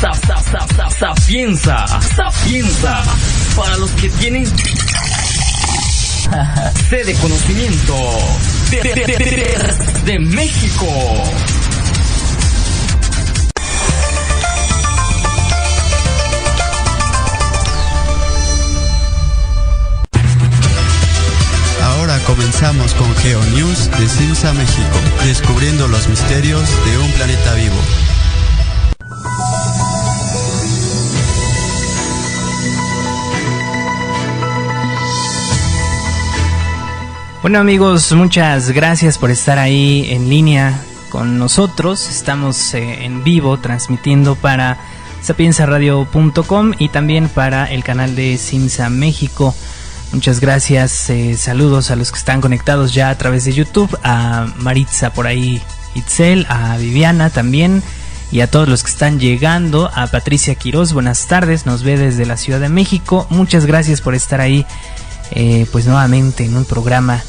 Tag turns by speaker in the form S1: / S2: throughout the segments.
S1: Sapienza, sapienza, para los que tienen sede de conocimiento de, México.
S2: Ahora comenzamos con Geo News de Simsa México, descubriendo los misterios de un planeta vivo.
S3: Bueno amigos, muchas gracias por estar ahí en línea con nosotros. Estamos eh, en vivo transmitiendo para sapiensaradio.com y también para el canal de Simsa México. Muchas gracias, eh, saludos a los que están conectados ya a través de YouTube, a Maritza por ahí, Itzel, a Viviana también y a todos los que están llegando, a Patricia Quiroz, buenas tardes, nos ve desde la Ciudad de México, muchas gracias por estar ahí eh, pues nuevamente en un programa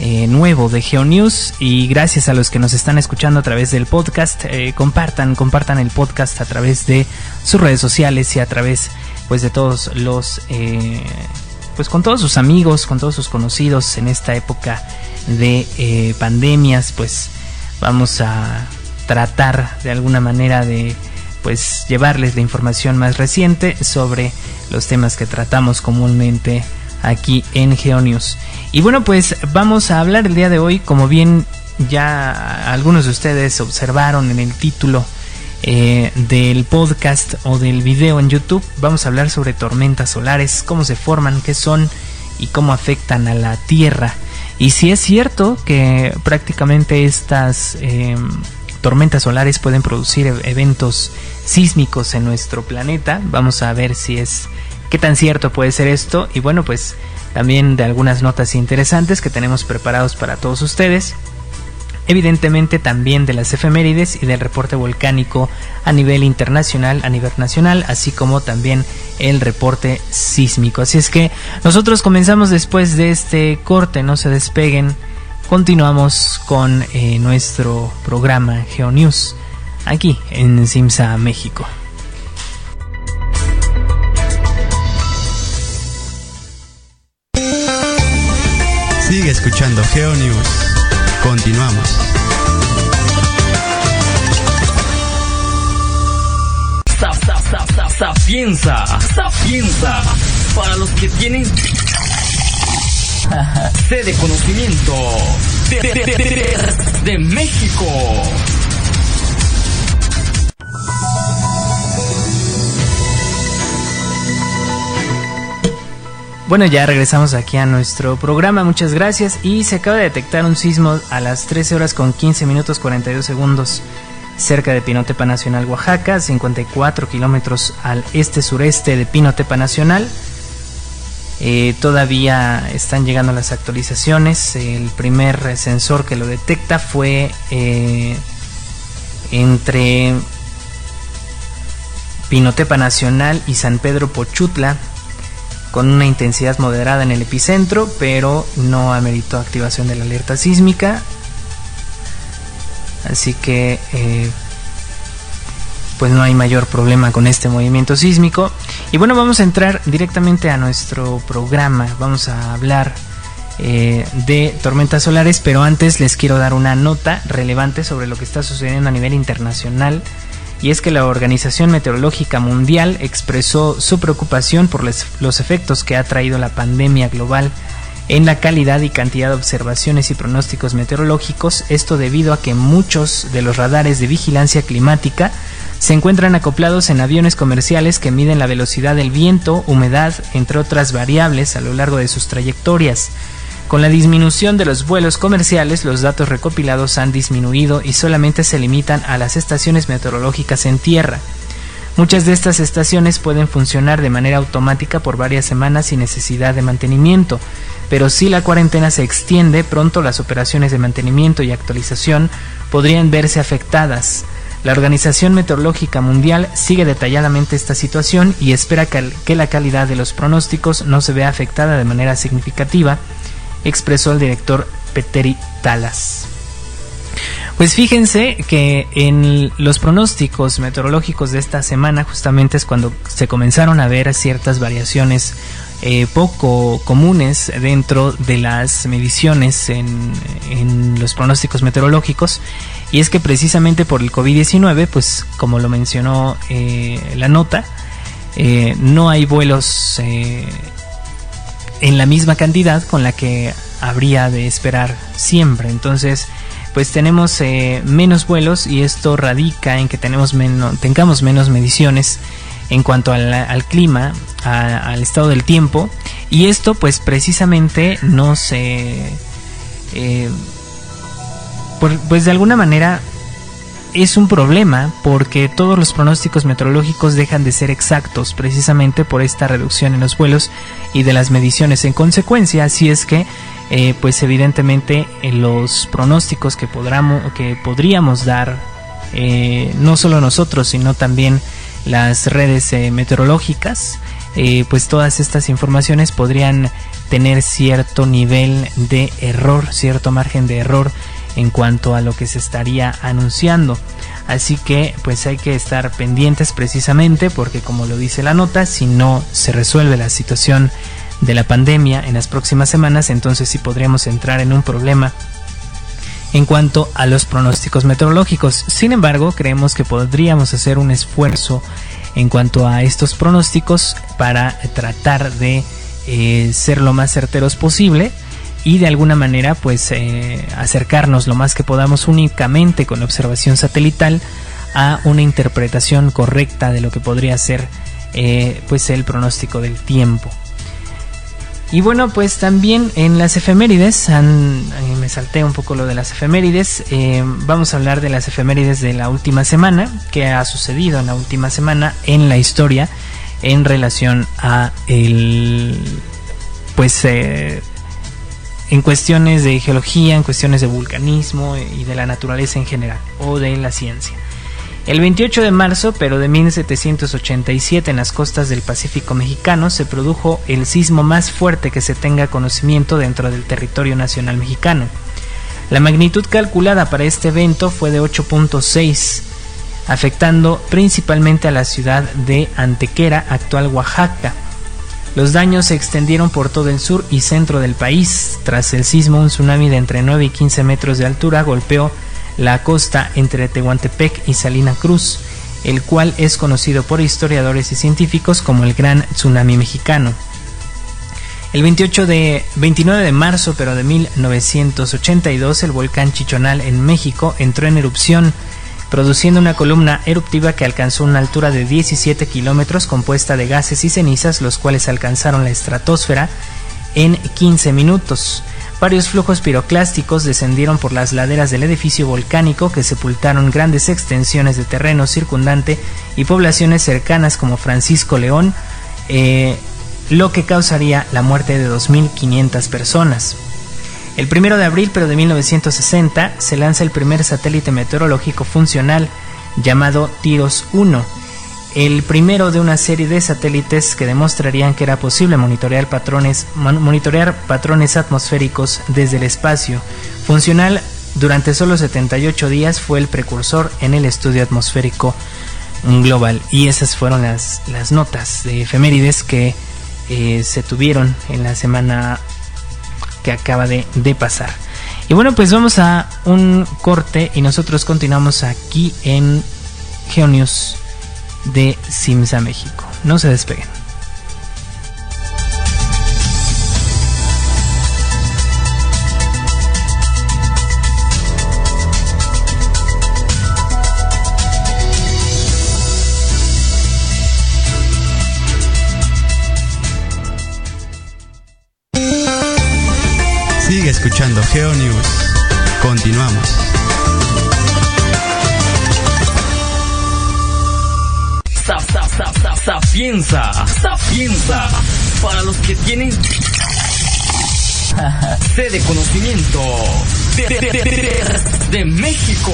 S3: eh, nuevo de GeoNews. Y gracias a los que nos están escuchando a través del podcast, eh, compartan, compartan el podcast a través de sus redes sociales y a través pues de todos los pues con todos sus amigos, con todos sus conocidos en esta época de pandemias, pues vamos a tratar de alguna manera de pues llevarles la información más reciente sobre los temas que tratamos comúnmente aquí en GeoNews. Y bueno, pues vamos a hablar el día de hoy, como bien ya algunos de ustedes observaron en el título eh, del podcast o del video en YouTube, vamos a hablar sobre tormentas solares, cómo se forman, qué son y cómo afectan a la Tierra. Y si es cierto que prácticamente estas em, tormentas solares pueden producir e-, eventos sísmicos en nuestro planeta, vamos a ver si es qué tan cierto puede ser esto y bueno pues también de algunas notas interesantes que tenemos preparados para todos ustedes. Evidentemente también de las efemérides y del reporte volcánico a nivel internacional, a nivel nacional, así como también el reporte sísmico. Así es que nosotros comenzamos después de este corte, no se despeguen. Continuamos con eh, nuestro programa GeoNews aquí en Simsa, México.
S2: Sigue escuchando Geo News. Continuamos.
S1: Sapienza, sapienza, para los que tienen sede de conocimiento de México.
S3: Bueno, ya regresamos aquí a nuestro programa, muchas gracias. Y se acaba de detectar un sismo a las 13 horas con 15 minutos 42 segundos cerca de Pinotepa Nacional, Oaxaca, 54 kilómetros al este-sureste de Pinotepa Nacional. Eh, todavía están llegando las actualizaciones. El primer sensor que lo detecta fue eh, entre Pinotepa Nacional y San Pedro Pochutla, con una intensidad moderada en el epicentro, pero no ameritó activación de la alerta sísmica. Así que eh, pues no hay mayor problema con este movimiento sísmico. Y bueno, vamos a entrar directamente a nuestro programa. Vamos a hablar eh, de tormentas solares, pero antes les quiero dar una nota relevante sobre lo que está sucediendo a nivel internacional y es que la Organización Meteorológica Mundial expresó su preocupación por los efectos que ha traído la pandemia global en la calidad y cantidad de observaciones y pronósticos meteorológicos, esto debido a que muchos de los radares de vigilancia climática se encuentran acoplados en aviones comerciales que miden la velocidad del viento, humedad, entre otras variables a lo largo de sus trayectorias. Con la disminución de los vuelos comerciales, los datos recopilados han disminuido y solamente se limitan a las estaciones meteorológicas en tierra. Muchas de estas estaciones pueden funcionar de manera automática por varias semanas sin necesidad de mantenimiento, pero si la cuarentena se extiende, pronto las operaciones de mantenimiento y actualización podrían verse afectadas. La Organización Meteorológica Mundial sigue detalladamente esta situación y espera que la calidad de los pronósticos no se vea afectada de manera significativa expresó el director Peteri Talas. Pues fíjense que en los pronósticos meteorológicos de esta semana justamente es cuando se comenzaron a ver ciertas variaciones eh, poco comunes dentro de las mediciones en, los pronósticos meteorológicos y es que precisamente por el COVID-19 pues como lo mencionó eh, la nota eh, no hay vuelos en la misma cantidad con la que habría de esperar siempre. Entonces pues tenemos eh, menos vuelos y esto radica en que tenemos menos, tengamos menos mediciones en cuanto al, clima, al estado del tiempo. Y esto pues precisamente no se... Eh, pues de alguna manera es un problema porque todos los pronósticos meteorológicos dejan de ser exactos precisamente por esta reducción en los vuelos y de las mediciones. En consecuencia, así es que eh, pues evidentemente en los pronósticos que, podamos, que podríamos dar, eh, no solo nosotros, sino también las redes eh, meteorológicas, pues todas estas informaciones podrían tener cierto nivel de error, cierto margen de error en cuanto a lo que se estaría anunciando. Así que pues hay que estar pendientes precisamente porque como lo dice la nota, si no se resuelve la situación de la pandemia en las próximas semanas, entonces sí podríamos entrar en un problema en cuanto a los pronósticos meteorológicos. Sin embargo, creemos que podríamos hacer un esfuerzo en cuanto a estos pronósticos para tratar de eh, ser lo más certeros posible y de alguna manera pues eh, acercarnos lo más que podamos únicamente con observación satelital a una interpretación correcta de lo que podría ser eh, pues el pronóstico del tiempo. Y bueno, pues también en las efemérides, eh, me salté un poco lo de las efemérides, vamos a hablar de las efemérides de la última semana, que ha sucedido en la última semana en la historia en relación a el, pues, en cuestiones de geología, en cuestiones de vulcanismo y de la naturaleza en general, o de la ciencia. El 28 de marzo, pero de 1787, en las costas del Pacífico mexicano, se produjo el sismo más fuerte que se tenga conocimiento dentro del territorio nacional mexicano. La magnitud calculada para este evento fue de 8.6, afectando principalmente a la ciudad de Antequera, actual Oaxaca. Los daños se extendieron por todo el sur y centro del país. Tras el sismo, un tsunami de entre 9 y 15 metros de altura golpeó la costa entre Tehuantepec y Salina Cruz, el cual es conocido por historiadores y científicos como el Gran Tsunami Mexicano. El 28 de 29 de marzo, pero de 1982, el volcán Chichonal en México entró en erupción, produciendo una columna eruptiva que alcanzó una altura de 17 kilómetros compuesta de gases y cenizas, los cuales alcanzaron la estratosfera en 15 minutos. Varios flujos piroclásticos descendieron por las laderas del edificio volcánico que sepultaron grandes extensiones de terreno circundante y poblaciones cercanas como Francisco León, eh, lo que causaría la muerte de 2.500 personas. El 1 de abril pero de 1960 se lanza el primer satélite meteorológico funcional llamado Tiros 1 el primero de una serie de satélites que demostrarían que era posible monitorear patrones, monitorear patrones atmosféricos desde el espacio. Funcional durante solo 78 días fue el precursor en el estudio atmosférico global. Y esas fueron las, las notas de efemérides que eh, se tuvieron en la semana que acaba de, de pasar. Y bueno, pues vamos a un corte y nosotros continuamos aquí en Geonews de Simsa México. No se despeguen.
S2: Escuchando Geo News. Continuamos.
S1: Sapienza, Sapienza, para los que tienen sede conocimiento de México.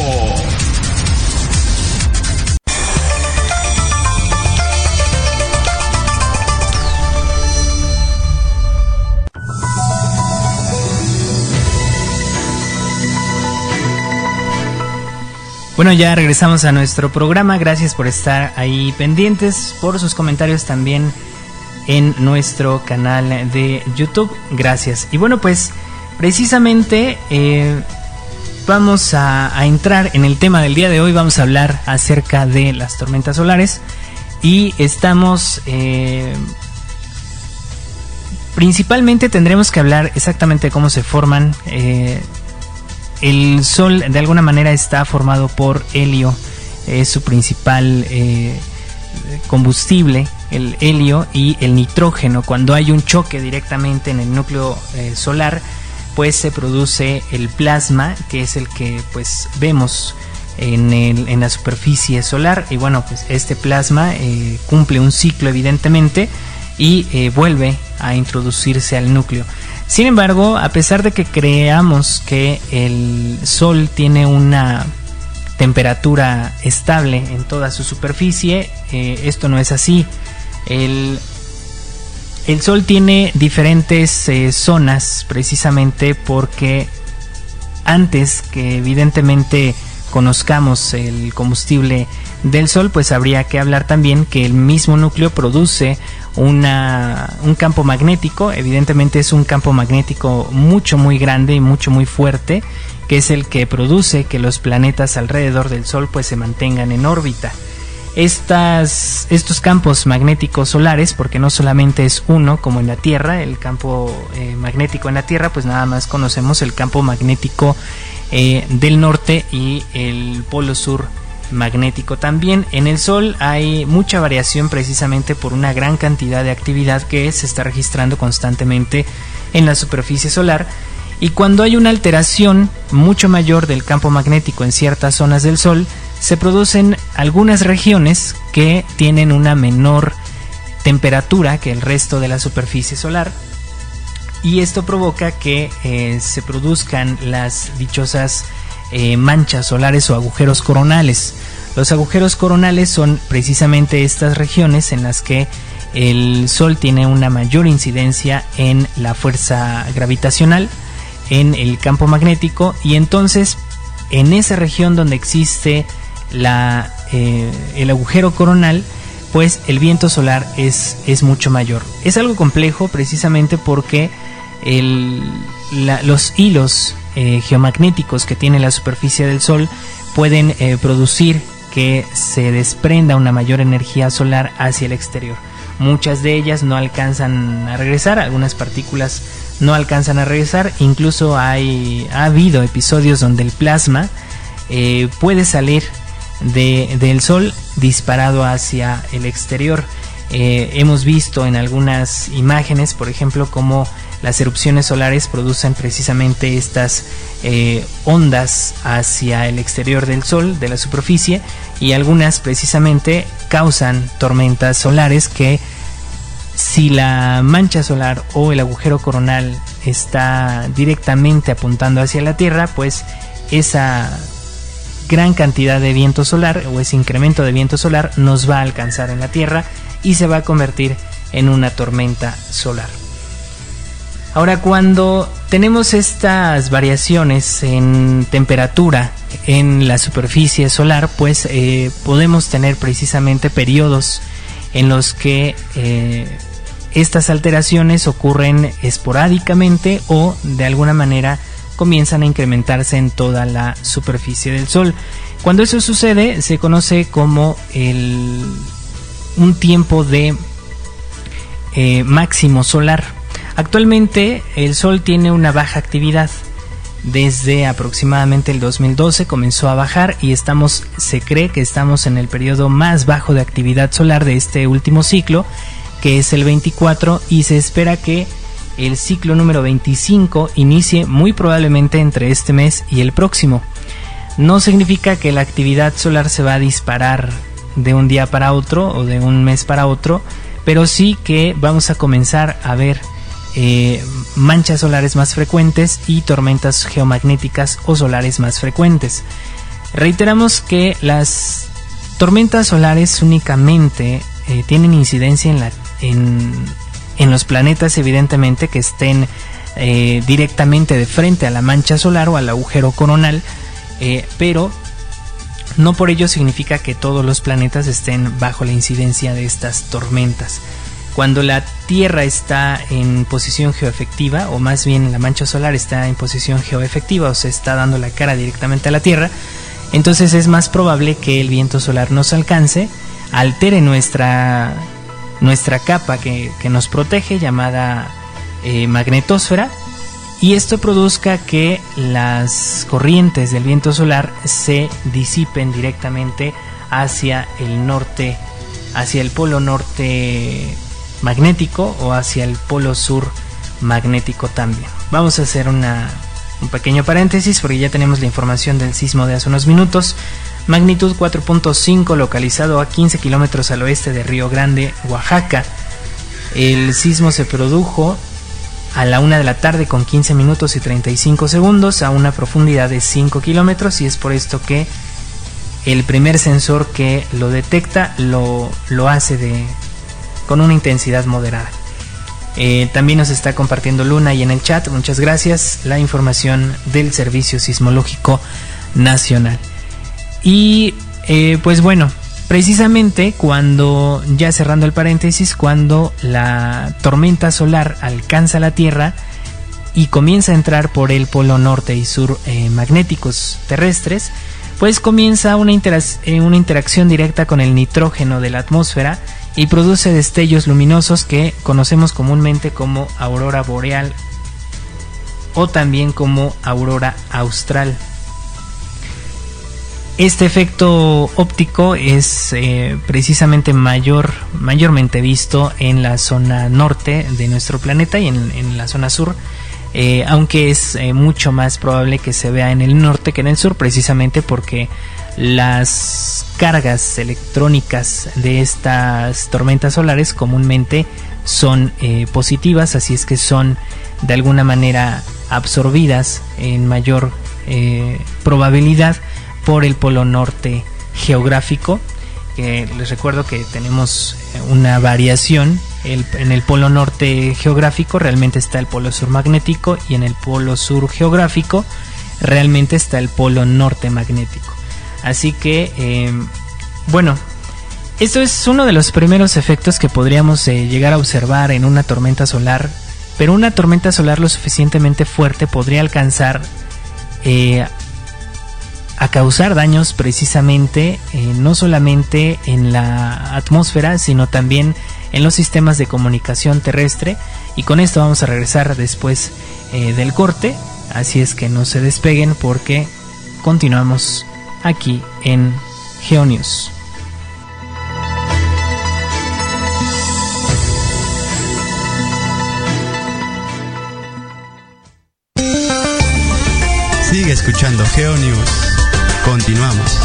S3: Bueno, ya regresamos a nuestro programa. Gracias por estar ahí pendientes, por sus comentarios también en nuestro canal de YouTube. Gracias. Y bueno, pues precisamente eh, vamos a, entrar en el tema del día de hoy. Vamos a hablar acerca de las tormentas solares. Y estamos... Eh, principalmente tendremos que hablar exactamente de cómo se forman. Eh, el Sol de alguna manera está formado por helio, es su principal eh, combustible, el helio y el nitrógeno. Cuando hay un choque directamente en el núcleo eh, solar, pues se produce el plasma, que es el que pues vemos en, la superficie solar. Y bueno, pues este plasma eh, cumple un ciclo evidentemente y vuelve a introducirse al núcleo. Sin embargo, a pesar de que creamos que el Sol tiene una temperatura estable en toda su superficie, eh, esto no es así. El, Sol tiene diferentes eh, zonas precisamente porque antes que evidentemente conozcamos el combustible del Sol, pues habría que hablar también que el mismo núcleo produce un campo magnético, evidentemente es un campo magnético mucho muy grande y mucho muy fuerte, que es el que produce que los planetas alrededor del Sol pues se mantengan en órbita. Estas, estos campos magnéticos solares, porque no solamente es uno como en la Tierra, el campo eh, magnético en la Tierra, pues nada más conocemos el campo magnético eh, del norte y el polo sur magnético también. En el Sol hay mucha variación precisamente por una gran cantidad de actividad que se está registrando constantemente en la superficie solar. Y cuando hay una alteración mucho mayor del campo magnético en ciertas zonas del Sol, se producen algunas regiones que tienen una menor temperatura que el resto de la superficie solar. Y esto provoca que eh, se produzcan las dichosas eh, manchas solares o agujeros coronales. Los agujeros coronales son precisamente estas regiones en las que el Sol tiene una mayor incidencia en la fuerza gravitacional, en el campo magnético y entonces en esa región donde existe la, eh, el agujero coronal, pues el viento solar es, es mucho mayor. Es algo complejo precisamente porque los hilos eh, geomagnéticos que tiene la superficie del Sol pueden eh, producir que se desprenda una mayor energía solar hacia el exterior. Muchas de ellas no alcanzan a regresar, algunas partículas no alcanzan a regresar, incluso hay, ha habido episodios donde el plasma eh, puede salir del Sol disparado hacia el exterior. hemos visto en algunas imágenes, por ejemplo, como las erupciones solares producen precisamente estas eh, ondas hacia el exterior del Sol, de la superficie, y algunas precisamente causan tormentas solares que si la mancha solar o el agujero coronal está directamente apuntando hacia la Tierra, pues esa gran cantidad de viento solar o ese incremento de viento solar nos va a alcanzar en la Tierra y se va a convertir en una tormenta solar. Ahora, cuando tenemos estas variaciones en temperatura en la superficie solar, pues eh, podemos tener precisamente periodos en los que eh, estas alteraciones ocurren esporádicamente o de alguna manera comienzan a incrementarse en toda la superficie del Sol. Cuando eso sucede se conoce como el, un tiempo de eh, máximo solar. Actualmente el Sol tiene una baja actividad. Desde aproximadamente el 2012 comenzó a bajar y estamos, se cree que estamos en el periodo más bajo de actividad solar de este último ciclo, que es el 24, y se espera que el ciclo número 25 inicie muy probablemente entre este mes y el próximo. No significa que la actividad solar se va a disparar de un día para otro o de un mes para otro, pero sí que vamos a comenzar a ver eh, manchas solares más frecuentes y tormentas geomagnéticas o solares más frecuentes. Reiteramos que las tormentas solares únicamente eh, tienen incidencia en, los planetas evidentemente que estén eh, directamente de frente a la mancha solar o al agujero coronal, pero no por ello significa que todos los planetas estén bajo la incidencia de estas tormentas. Cuando la Tierra está en posición geoefectiva, o más bien la mancha solar está en posición geoefectiva, o se está dando la cara directamente a la Tierra, entonces es más probable que el viento solar nos alcance, altere nuestra, nuestra capa que, nos protege, llamada eh, magnetosfera, y esto produzca que las corrientes del viento solar se disipen directamente hacia el norte, hacia el polo norte magnético o hacia el polo sur magnético también. Vamos a hacer una, un pequeño paréntesis porque ya tenemos la información del sismo de hace unos minutos. Magnitud 4.5 localizado a 15 kilómetros al oeste de Río Grande, Oaxaca. El sismo se produjo a la una de la tarde con 15 minutos y 35 segundos a una profundidad de 5 kilómetros y es por esto que el primer sensor que lo detecta lo, lo hace de, con una intensidad moderada. Eh, también nos está compartiendo Luna y en el chat, muchas gracias, la información del Servicio Sismológico Nacional. Y eh, pues bueno, Precisamente cuando, ya cerrando el paréntesis, cuando la tormenta solar alcanza la Tierra y comienza a entrar por el polo norte y sur eh, magnéticos terrestres, pues comienza una, una interacción directa con el nitrógeno de la atmósfera y produce destellos luminosos que conocemos comúnmente como aurora boreal o también como aurora austral. Este efecto óptico es eh, precisamente mayor, mayormente visto en la zona norte de nuestro planeta y en, la zona sur, eh, aunque es eh, mucho más probable que se vea en el norte que en el sur, precisamente porque las cargas electrónicas de estas tormentas solares comúnmente son positivas, así es que son de alguna manera absorbidas en mayor probabilidad por el polo norte geográfico. les recuerdo que tenemos eh, una variación. en el polo norte geográfico realmente está el polo sur magnético y en el polo sur geográfico realmente está el polo norte magnético. Así que, em, bueno, esto es uno de los primeros efectos que podríamos eh, llegar a observar en una tormenta solar, pero una tormenta solar lo suficientemente fuerte podría alcanzar eh, a causar daños precisamente eh, no solamente en la atmósfera, sino también en los sistemas de comunicación terrestre. Y con esto vamos a regresar después del corte. Así es que no se despeguen porque continuamos aquí en GeoNews.
S2: Sigue escuchando GeoNews. Continuamos.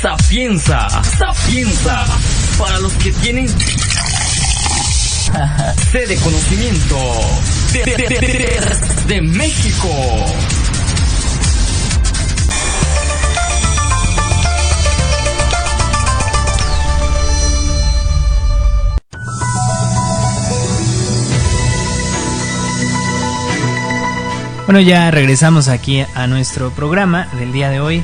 S1: Sapienza, sapienza, para los que tienen sede conocimiento de México.
S3: Bueno, ya regresamos aquí a nuestro programa del día de hoy.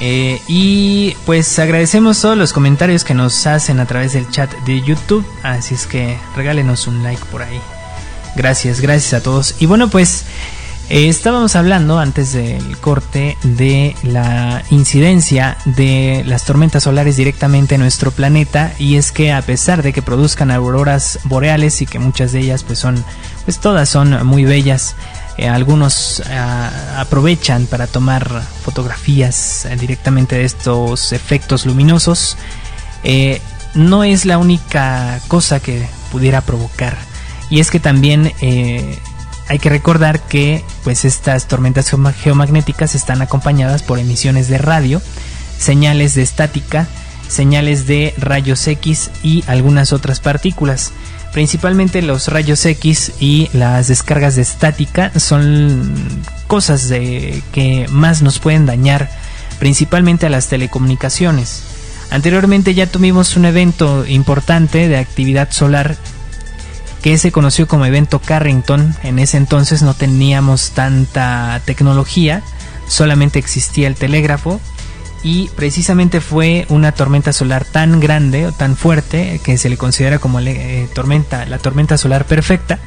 S3: Eh, y pues agradecemos todos los comentarios que nos hacen a través del chat de YouTube. Así es que regálenos un like por ahí. Gracias, gracias a todos. Y bueno, pues eh, estábamos hablando antes del corte de la incidencia de las tormentas solares directamente en nuestro planeta. Y es que a pesar de que produzcan auroras boreales y que muchas de ellas pues son pues todas son muy bellas. Eh, algunos eh, aprovechan para tomar fotografías eh, directamente de estos efectos luminosos. no es la única cosa que pudiera provocar. Y es que también hay que recordar que pues estas tormentas geomagnéticas están acompañadas por emisiones de radio, señales de estática, señales de rayos X y algunas otras partículas. Principalmente los rayos X y las descargas de estática son cosas de, que más nos pueden dañar, principalmente a las que se conoció como evento Carrington. En ese entonces no teníamos tanta tecnología, solamente existía el telégrafo y precisamente fue una tormenta solar tan grande o tan fuerte que se le considera como eh, tormenta, la tormenta solar perfecta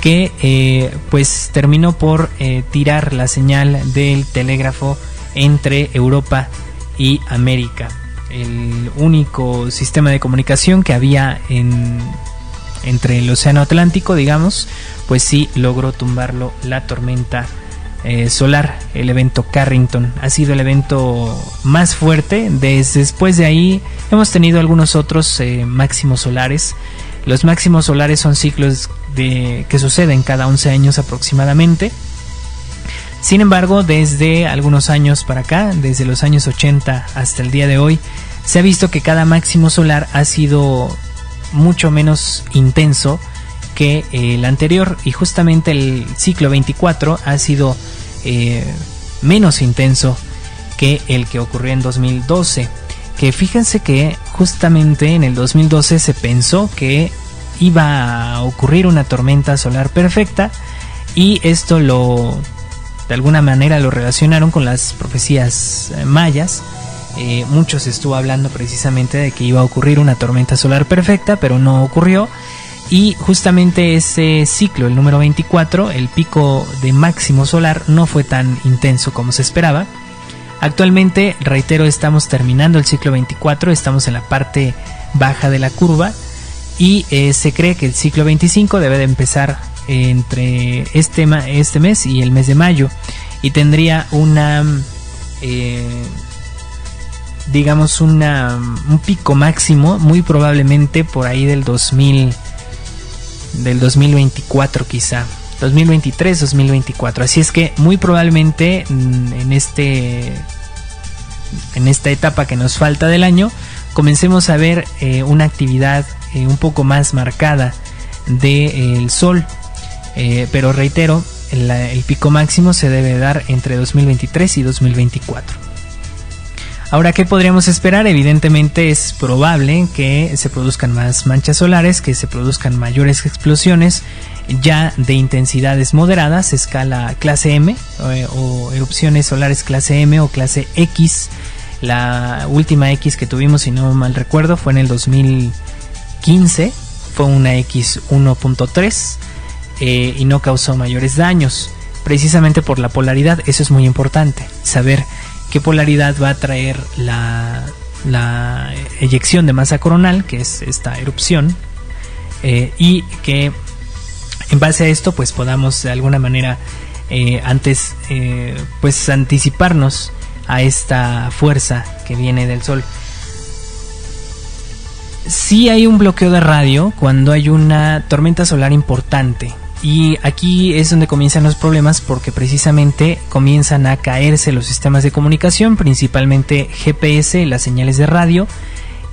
S3: que eh, pues terminó por eh, tirar la señal del telégrafo entre Europa y América. El único sistema de comunicación que había en, entre el Océano Atlántico, digamos, pues sí logró tumbarlo la tormenta eh, solar, el evento Carrington. Ha sido el evento más fuerte. Desde después de ahí hemos tenido algunos otros máximos solares. Los máximos solares son ciclos de, que suceden cada 11 años aproximadamente. Sin embargo, desde algunos años para acá, desde los años 80 hasta el día de hoy, se ha visto que cada máximo solar ha sido mucho menos intenso que el anterior y justamente el ciclo 24 ha sido eh, menos intenso que el que ocurrió en 2012 que fíjense que justamente en el 2012 se pensó que iba a ocurrir una tormenta solar perfecta y esto lo de alguna manera lo relacionaron con las profecías eh, mayas. Eh, muchos estuvo hablando precisamente de que iba a ocurrir una tormenta solar perfecta, pero no ocurrió. Y justamente ese ciclo, el número 24, el pico de máximo solar, no fue tan intenso como se esperaba. Actualmente, reitero, estamos terminando el ciclo 24, estamos en la parte baja de la curva y eh, se cree que el ciclo 25 debe de empezar entre este, este mes y el mes de mayo y tendría una, eh, digamos, una, un pico máximo muy probablemente por ahí del 2000, del 2024 quizá. 2023-2024. Así es que muy probablemente en este en esta etapa que nos falta del año comencemos a ver eh, una actividad eh, un poco más marcada del eh, sol. pero reitero, el, pico máximo se debe dar entre 2023 y 2024. Ahora, ¿qué podríamos esperar? Evidentemente es probable que se produzcan más manchas solares, que se produzcan mayores explosiones ya de intensidades moderadas, escala clase M eh, o erupciones solares clase M o clase X. La última X que tuvimos, si no mal recuerdo, fue en el 2015, fue una X 1.3 eh, y no causó mayores daños, precisamente por la polaridad. Eso es muy importante, saber qué polaridad va a traer la, la eyección de masa coronal, que es esta erupción, eh, y que en base a esto pues podamos de alguna manera eh, antes eh, pues anticiparnos a esta fuerza que viene del sol. Si hay un bloqueo de radio cuando hay una tormenta solar importante. Y aquí es donde comienzan los problemas porque precisamente comienzan a caerse los sistemas de comunicación, principalmente GPS, las señales de radio,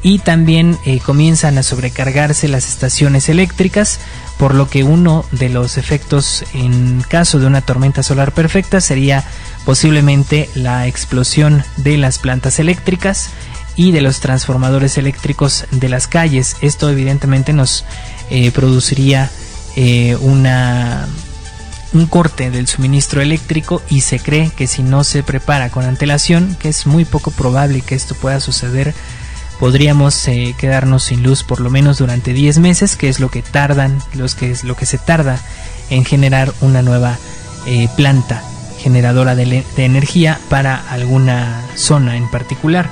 S3: y también eh, comienzan a sobrecargarse las estaciones eléctricas, por lo que uno de los efectos en caso de una tormenta solar perfecta sería posiblemente la explosión de las plantas eléctricas y de los transformadores eléctricos de las calles. Esto evidentemente nos eh, produciría eh, una, un corte del suministro eléctrico y se cree que si no se prepara con antelación, que es muy poco probable que esto pueda suceder, podríamos eh, quedarnos sin luz por lo menos durante 10 meses, que es lo que tardan, los que es lo que se tarda en generar una nueva eh, planta generadora de, energía para alguna zona en particular.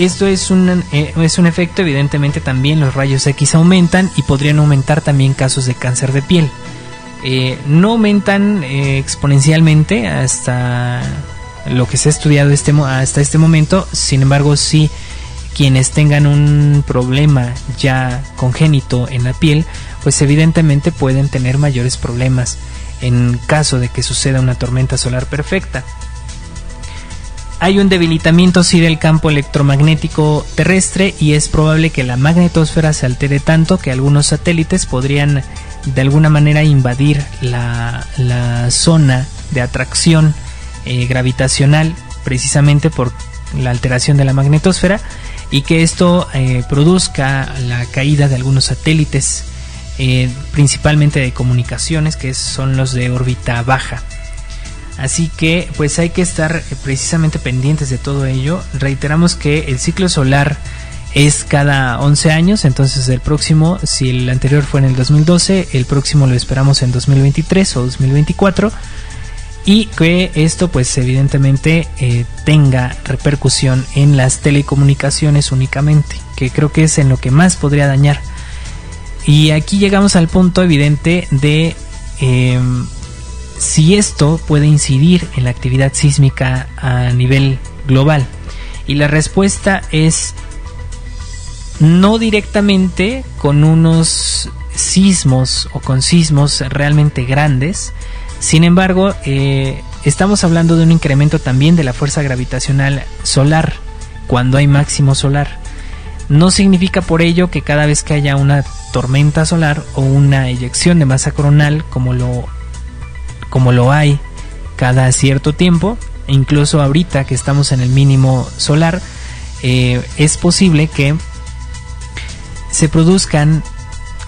S3: Esto es un, eh, es un efecto, evidentemente también los rayos X aumentan y podrían aumentar también casos de cáncer de piel. no aumentan exponencialmente hasta lo que se ha estudiado este, hasta este momento, sin embargo sí quienes tengan un problema ya congénito en la piel, pues evidentemente pueden tener mayores problemas en caso de que suceda una tormenta solar perfecta. Hay un debilitamiento sí del campo electromagnético terrestre y es probable que la magnetosfera se altere tanto que algunos satélites podrían de alguna manera invadir la, zona de atracción eh, gravitacional precisamente por la alteración de la magnetosfera y que esto eh, produzca la caída de algunos satélites eh, principalmente de comunicaciones, que son los de órbita baja. Así que pues hay que estar eh, precisamente pendientes de todo ello. Reiteramos que el ciclo solar es cada 11 años, entonces el próximo, si el anterior fue en el 2012, el próximo lo esperamos en 2023 o 2024 y que esto pues evidentemente eh, tenga repercusión en las telecomunicaciones únicamente, que creo que es en lo que más podría dañar. Y aquí llegamos al punto evidente de em, si esto puede incidir en la actividad sísmica a nivel global. Y la respuesta es no directamente con unos sismos o con sismos realmente grandes. Sin embargo, eh, estamos hablando de un incremento también de la fuerza gravitacional solar cuando hay máximo solar. No significa por ello que cada vez que haya una tormenta solar o una eyección de masa coronal como lo, como lo hay cada cierto tiempo, e incluso ahorita que estamos en el mínimo solar, eh, es posible que se produzcan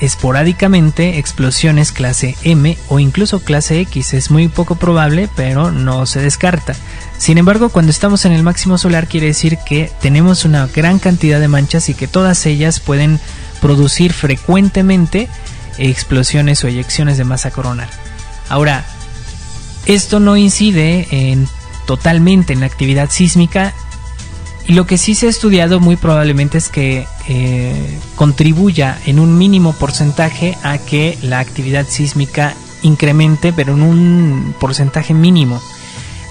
S3: esporádicamente explosiones clase M o incluso clase X. Es muy poco probable, pero no se descarta. Sin embargo, cuando estamos en el máximo solar quiere decir que tenemos una gran cantidad de manchas y que todas ellas pueden producir frecuentemente explosiones o eyecciones de masa coronal. Ahora, esto no incide en, totalmente en la actividad sísmica y lo que sí se ha estudiado muy probablemente es que eh, contribuya en un mínimo porcentaje a que la actividad sísmica incremente, pero en un porcentaje mínimo.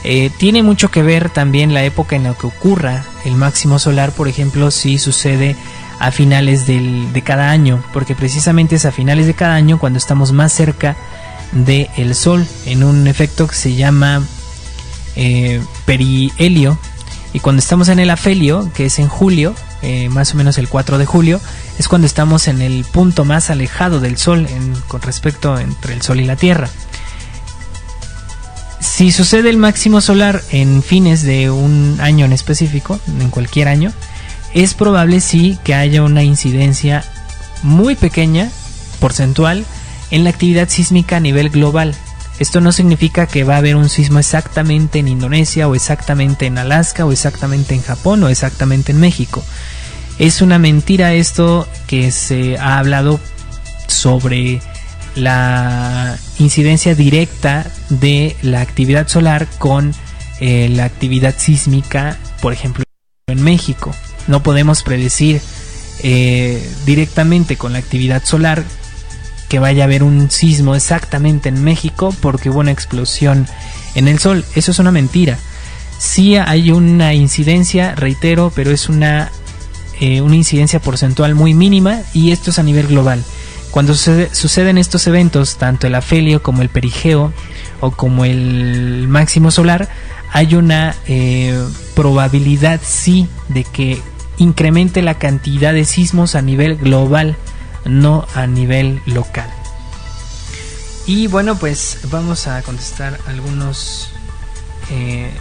S3: Eh, tiene mucho que ver también la época en la que ocurra el máximo solar, por ejemplo, si sucede a finales de cada año, porque precisamente es a finales de cada año cuando estamos más cerca del Sol, en un efecto que se llama eh, perihelio, y cuando estamos en el afelio, que es en julio, eh, más o menos el 4 de julio, es cuando estamos en el punto más alejado del Sol con respecto entre el Sol y la Tierra. Si sucede el máximo solar en fines de un año en específico, en cualquier año, es probable sí que haya una incidencia muy pequeña, porcentual, en la actividad sísmica a nivel global. Esto no significa que va a haber un sismo exactamente en Indonesia o exactamente en Alaska o exactamente en Japón o exactamente en México. Es una mentira esto que se ha hablado sobre la incidencia directa de la actividad solar con eh, la actividad sísmica, por ejemplo, en México. No podemos predecir eh, directamente con la actividad solar que vaya a haber un sismo exactamente en México porque hubo una explosión en el Sol. Eso es una mentira. Sí hay una incidencia, reitero, pero es una, eh, una incidencia porcentual muy mínima y esto es a nivel global. Cuando suceden estos eventos, tanto el afelio como el perigeo o como el máximo solar, hay una eh, probabilidad sí de que incremente la cantidad de sismos a nivel global no a nivel local. Y bueno, pues vamos a contestar algunos eh,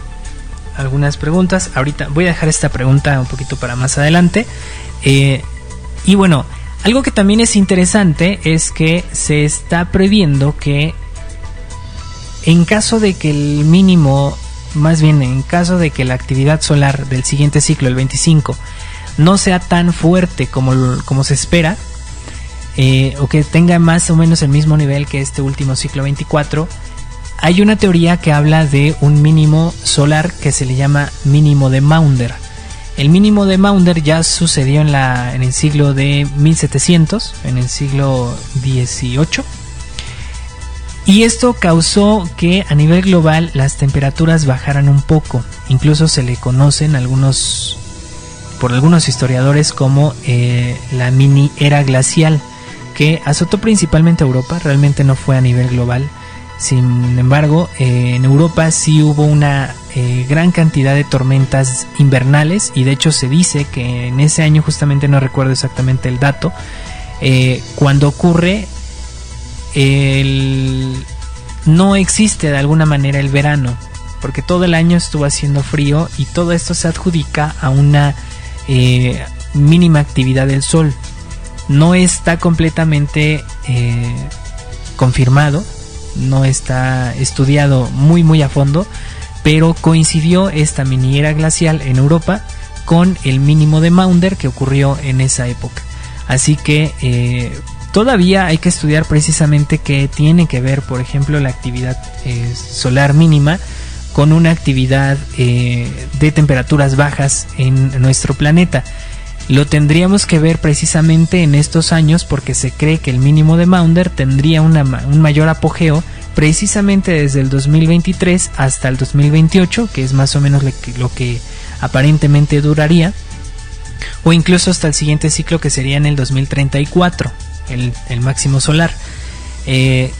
S3: algunas preguntas. Ahorita voy a dejar esta pregunta un poquito para más adelante. Eh, y bueno, algo que también es interesante es que se está previendo que en caso de que el mínimo, más bien en caso de que la actividad solar del siguiente ciclo, el 25, no sea tan fuerte como, como se espera, eh, o que tenga más o menos el mismo nivel que este último ciclo 24, hay una teoría que habla de un mínimo solar que se le llama mínimo de Maunder. El mínimo de Maunder ya sucedió en, la, en el siglo de 1700, en el siglo 18 Y esto causó que a nivel global las temperaturas bajaran un poco. Incluso se le conocen algunos, por algunos historiadores como eh, la mini era glacial que azotó principalmente a Europa, realmente no fue a nivel global. Sin embargo, eh, en Europa sí hubo una eh, gran cantidad de tormentas invernales y de hecho se dice que en ese año, justamente no recuerdo exactamente el dato, eh, cuando ocurre no existe de alguna manera el verano, porque todo el año estuvo haciendo frío y todo esto se adjudica a una mínima actividad del sol no está completamente eh, confirmado, no está estudiado muy muy a fondo, pero coincidió esta mini era glacial en Europa con el mínimo de Maunder que ocurrió en esa época. Así que eh, todavía hay que estudiar precisamente qué tiene que ver, por ejemplo, la actividad eh, solar mínima con una actividad de temperaturas bajas en nuestro planeta. Lo tendríamos que ver precisamente en estos años porque se cree que el mínimo de Maunder tendría un mayor apogeo precisamente desde el 2023 hasta el 2028, que es más o menos lo que, aparentemente duraría, o incluso hasta el siguiente ciclo que sería en el 2034, el, máximo solar. Eh,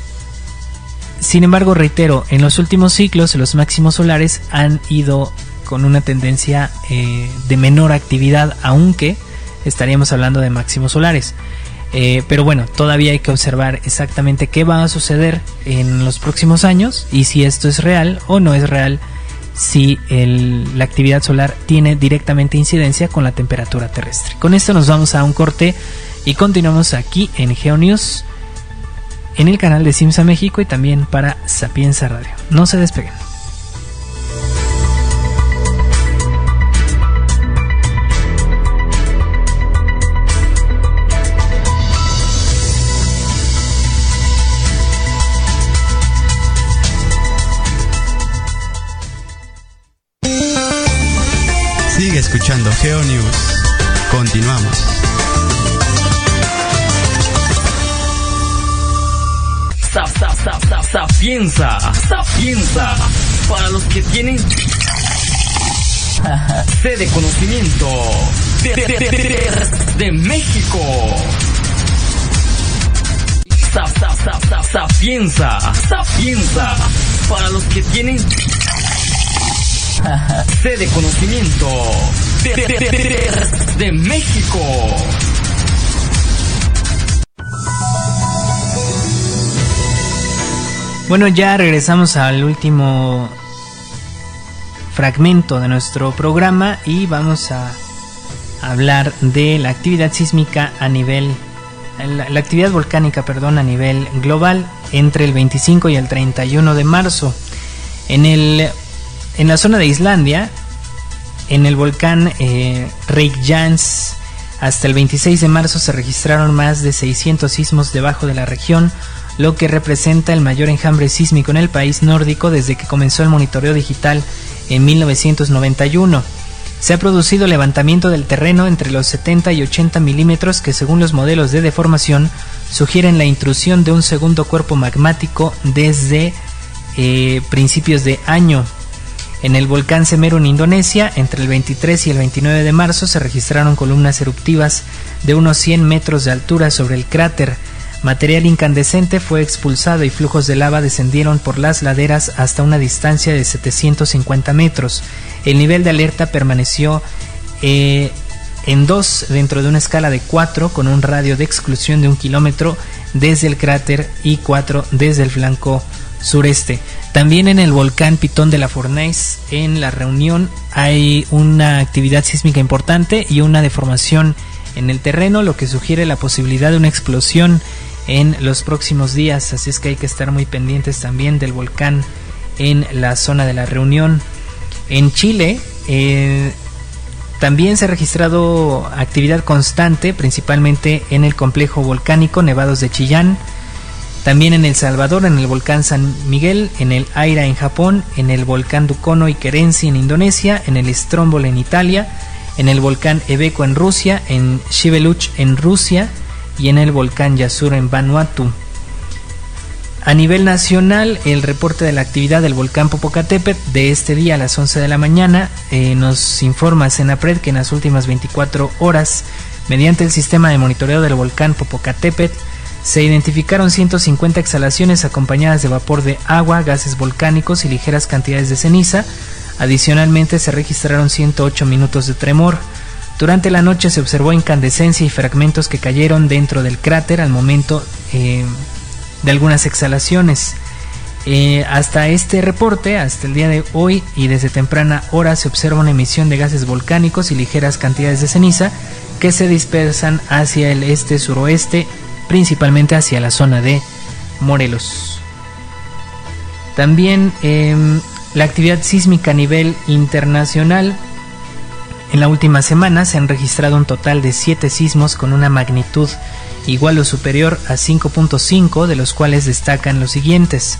S3: sin embargo, reitero, en los últimos ciclos los máximos solares han ido con una tendencia eh, de menor actividad, aunque estaríamos hablando de máximos solares. Eh, pero bueno, todavía hay que observar exactamente qué va a suceder en los próximos años y si esto es real o no es real, si la actividad solar tiene directamente incidencia con la temperatura terrestre. Con esto nos vamos a un corte y continuamos aquí en GeoNews, en el canal de Simsa México y también para Sapienza Radio. No se despeguen.
S2: Escuchando GeoNews. Continuamos.
S1: Sapienza, sapienza, para los que tienen sede de conocimiento de, México. Sapienza, sapienza, para los que tienen C de conocimiento de, México.
S3: Bueno, ya regresamos al último fragmento de nuestro programa y vamos a hablar de la actividad sísmica a nivel la, la, actividad volcánica, perdón, a nivel global entre el 25 y el 31 de marzo. En el en la zona de Islandia, en el volcán eh, Reykjanes, hasta el 26 de marzo se registraron más de 600 sismos debajo de la región, lo que representa el mayor enjambre sísmico en el país nórdico desde que comenzó el monitoreo digital en 1991. Se ha producido levantamiento del terreno entre los 70 y 80 milímetros que según los modelos de deformación sugieren la intrusión de un segundo cuerpo magmático desde eh, principios de año. En el volcán Semeru en Indonesia, entre el 23 y el 29 de marzo se registraron columnas eruptivas de unos 100 metros de altura sobre el cráter. Material incandescente fue expulsado y flujos de lava descendieron por las laderas hasta una distancia de 750 metros. El nivel de alerta permaneció eh, en 2 dentro de una escala de 4 con un radio de exclusión de un kilómetro desde el cráter y 4 desde el flanco sureste. También en el volcán Pitón de la Fornés, en la reunión, hay una actividad sísmica importante y una deformación en el terreno, lo que sugiere la posibilidad de una explosión en los próximos días. Así es que hay que estar muy pendientes también del volcán en la zona de la reunión. En Chile eh, también se ha registrado actividad constante, principalmente en el complejo volcánico Nevados de Chillán también en El Salvador, en el volcán San Miguel, en el Aira en Japón, en el volcán Dukono y Kerensi en Indonesia, en el Strombol en Italia, en el volcán Ebeco en Rusia, en Shiveluch en Rusia y en el volcán Yasur en Vanuatu. A nivel nacional, el reporte de la actividad del volcán Popocatépetl de este día a las 11 de la mañana eh, nos informa Senapred que en las últimas 24 horas, mediante el sistema de monitoreo del volcán Popocatépetl, se identificaron 150 exhalaciones acompañadas de vapor de agua, gases volcánicos y ligeras cantidades de ceniza. Adicionalmente se registraron 108 minutos de tremor. Durante la noche se observó incandescencia y fragmentos que cayeron dentro del cráter al momento eh, de algunas exhalaciones. Eh, hasta este reporte, hasta el día de hoy y desde temprana hora se observa una emisión de gases volcánicos y ligeras cantidades de ceniza que se dispersan hacia el este-suroeste, principalmente hacia la zona de Morelos. También em, la actividad sísmica a nivel internacional. En la última semana se han registrado un total de 7 sismos con una magnitud igual o superior a 5.5, de los cuales destacan los siguientes.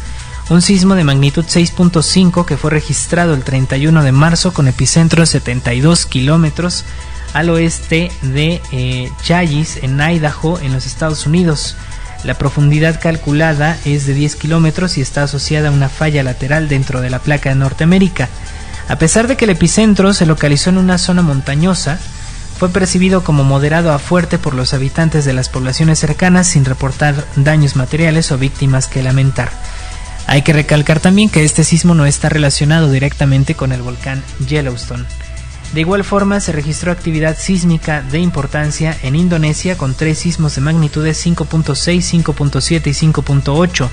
S3: Un sismo de magnitud 6.5 que fue registrado el 31 de marzo con epicentro 72 kilómetros al oeste de eh, en Idaho, en los Estados Unidos. La profundidad calculada es de 10 kilómetros y está asociada a una falla lateral dentro de la placa de Norteamérica. A pesar de que el epicentro se localizó en una zona montañosa, fue percibido como moderado a fuerte por los habitantes de las poblaciones cercanas sin reportar daños materiales o víctimas que lamentar. Hay que recalcar también que este sismo no está relacionado directamente con el volcán Yellowstone. De igual forma, se registró actividad sísmica de importancia en Indonesia con tres sismos de magnitudes 5.6, 5.7 y 5.8.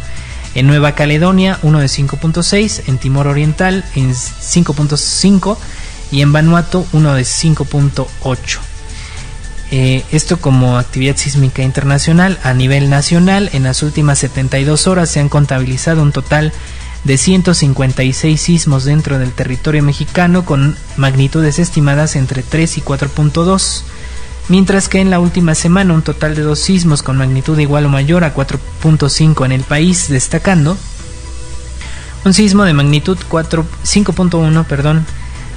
S3: En Nueva Caledonia, uno de 5.6, en Timor Oriental, en 5.5 y en Vanuatu, uno de 5.8. Eh, esto como actividad sísmica internacional a nivel nacional, en las últimas 72 horas se han contabilizado un total de 156 sismos dentro del territorio mexicano con magnitudes estimadas entre 3 y 4.2, mientras que en la última semana un total de dos sismos con magnitud igual o mayor a 4.5 en el país, destacando un sismo de magnitud 5.1, perdón,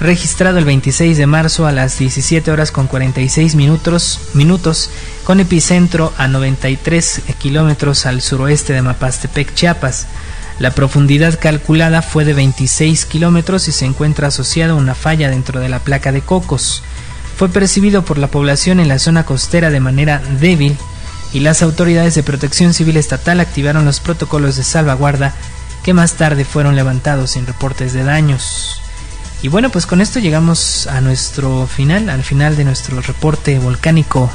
S3: registrado el 26 de marzo a las 17 horas con 46 minutos, minutos con epicentro a 93 kilómetros al suroeste de Mapastepec, Chiapas. La profundidad calculada fue de 26 kilómetros y se encuentra asociada a una falla dentro de la placa de Cocos. Fue percibido por la población en la zona costera de manera débil y las autoridades de protección civil estatal activaron los protocolos de salvaguarda que más tarde fueron levantados sin reportes de daños. Y bueno, pues con esto llegamos a nuestro final, al final de nuestro reporte volcánico,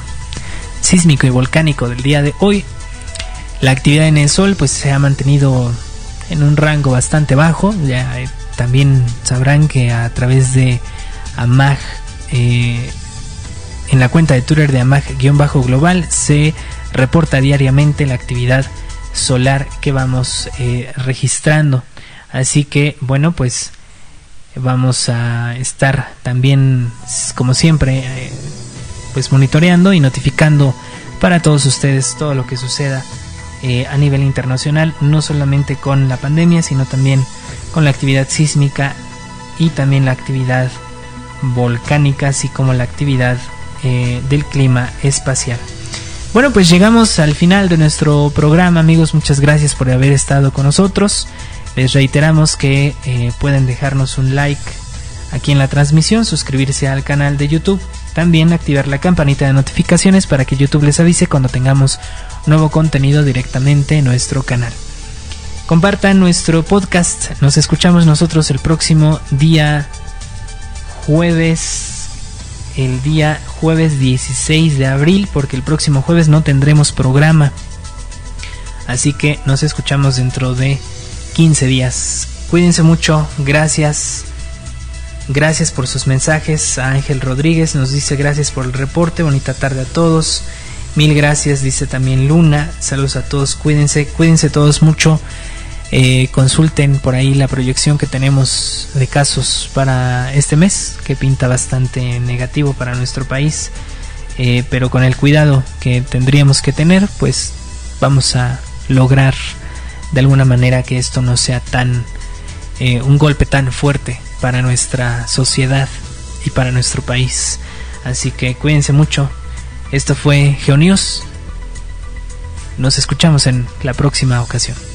S3: sísmico y volcánico del día de hoy. La actividad en el Sol pues se ha mantenido en un rango bastante bajo. Ya eh, también sabrán que a través de AMAG, eh, en la cuenta de Twitter de AMAG-global, se reporta diariamente la actividad solar que vamos eh, registrando. Así que, bueno, pues vamos a estar también, como siempre, pues monitoreando y notificando para todos ustedes todo lo que suceda eh, a nivel internacional, no solamente con la pandemia, sino también con la actividad sísmica y también la actividad volcánica, así como la actividad eh, del clima espacial. Bueno, pues llegamos al final de nuestro programa, amigos. Muchas gracias por haber estado con nosotros. Les reiteramos que eh, pueden dejarnos un like aquí en la transmisión, suscribirse al canal de YouTube, también activar la campanita de notificaciones para que YouTube les avise cuando tengamos nuevo contenido directamente en nuestro canal. Compartan nuestro podcast. Nos escuchamos nosotros el próximo día jueves, el día jueves 16 de abril, porque el próximo jueves no tendremos programa. Así que nos escuchamos dentro de 15 días. Cuídense mucho, gracias. Gracias por sus mensajes. A Ángel Rodríguez nos dice gracias por el reporte. Bonita tarde a todos. Mil gracias, dice también Luna. Saludos a todos, cuídense, cuídense todos mucho. Eh, consulten por ahí la proyección que tenemos de casos para este mes, que pinta bastante negativo para nuestro país. Eh, pero con el cuidado que tendríamos que tener, pues vamos a lograr de alguna manera que esto no sea tan eh, un golpe tan fuerte para nuestra sociedad y para nuestro país. Así que cuídense mucho, esto fue GeoNews. Nos escuchamos en la próxima ocasión.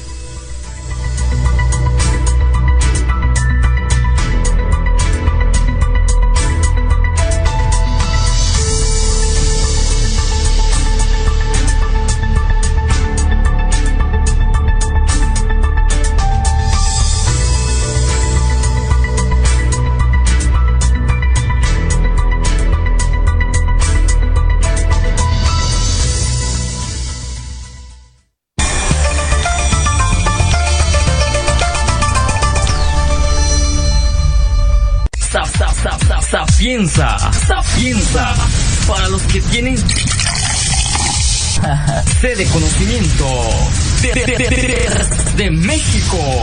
S1: México.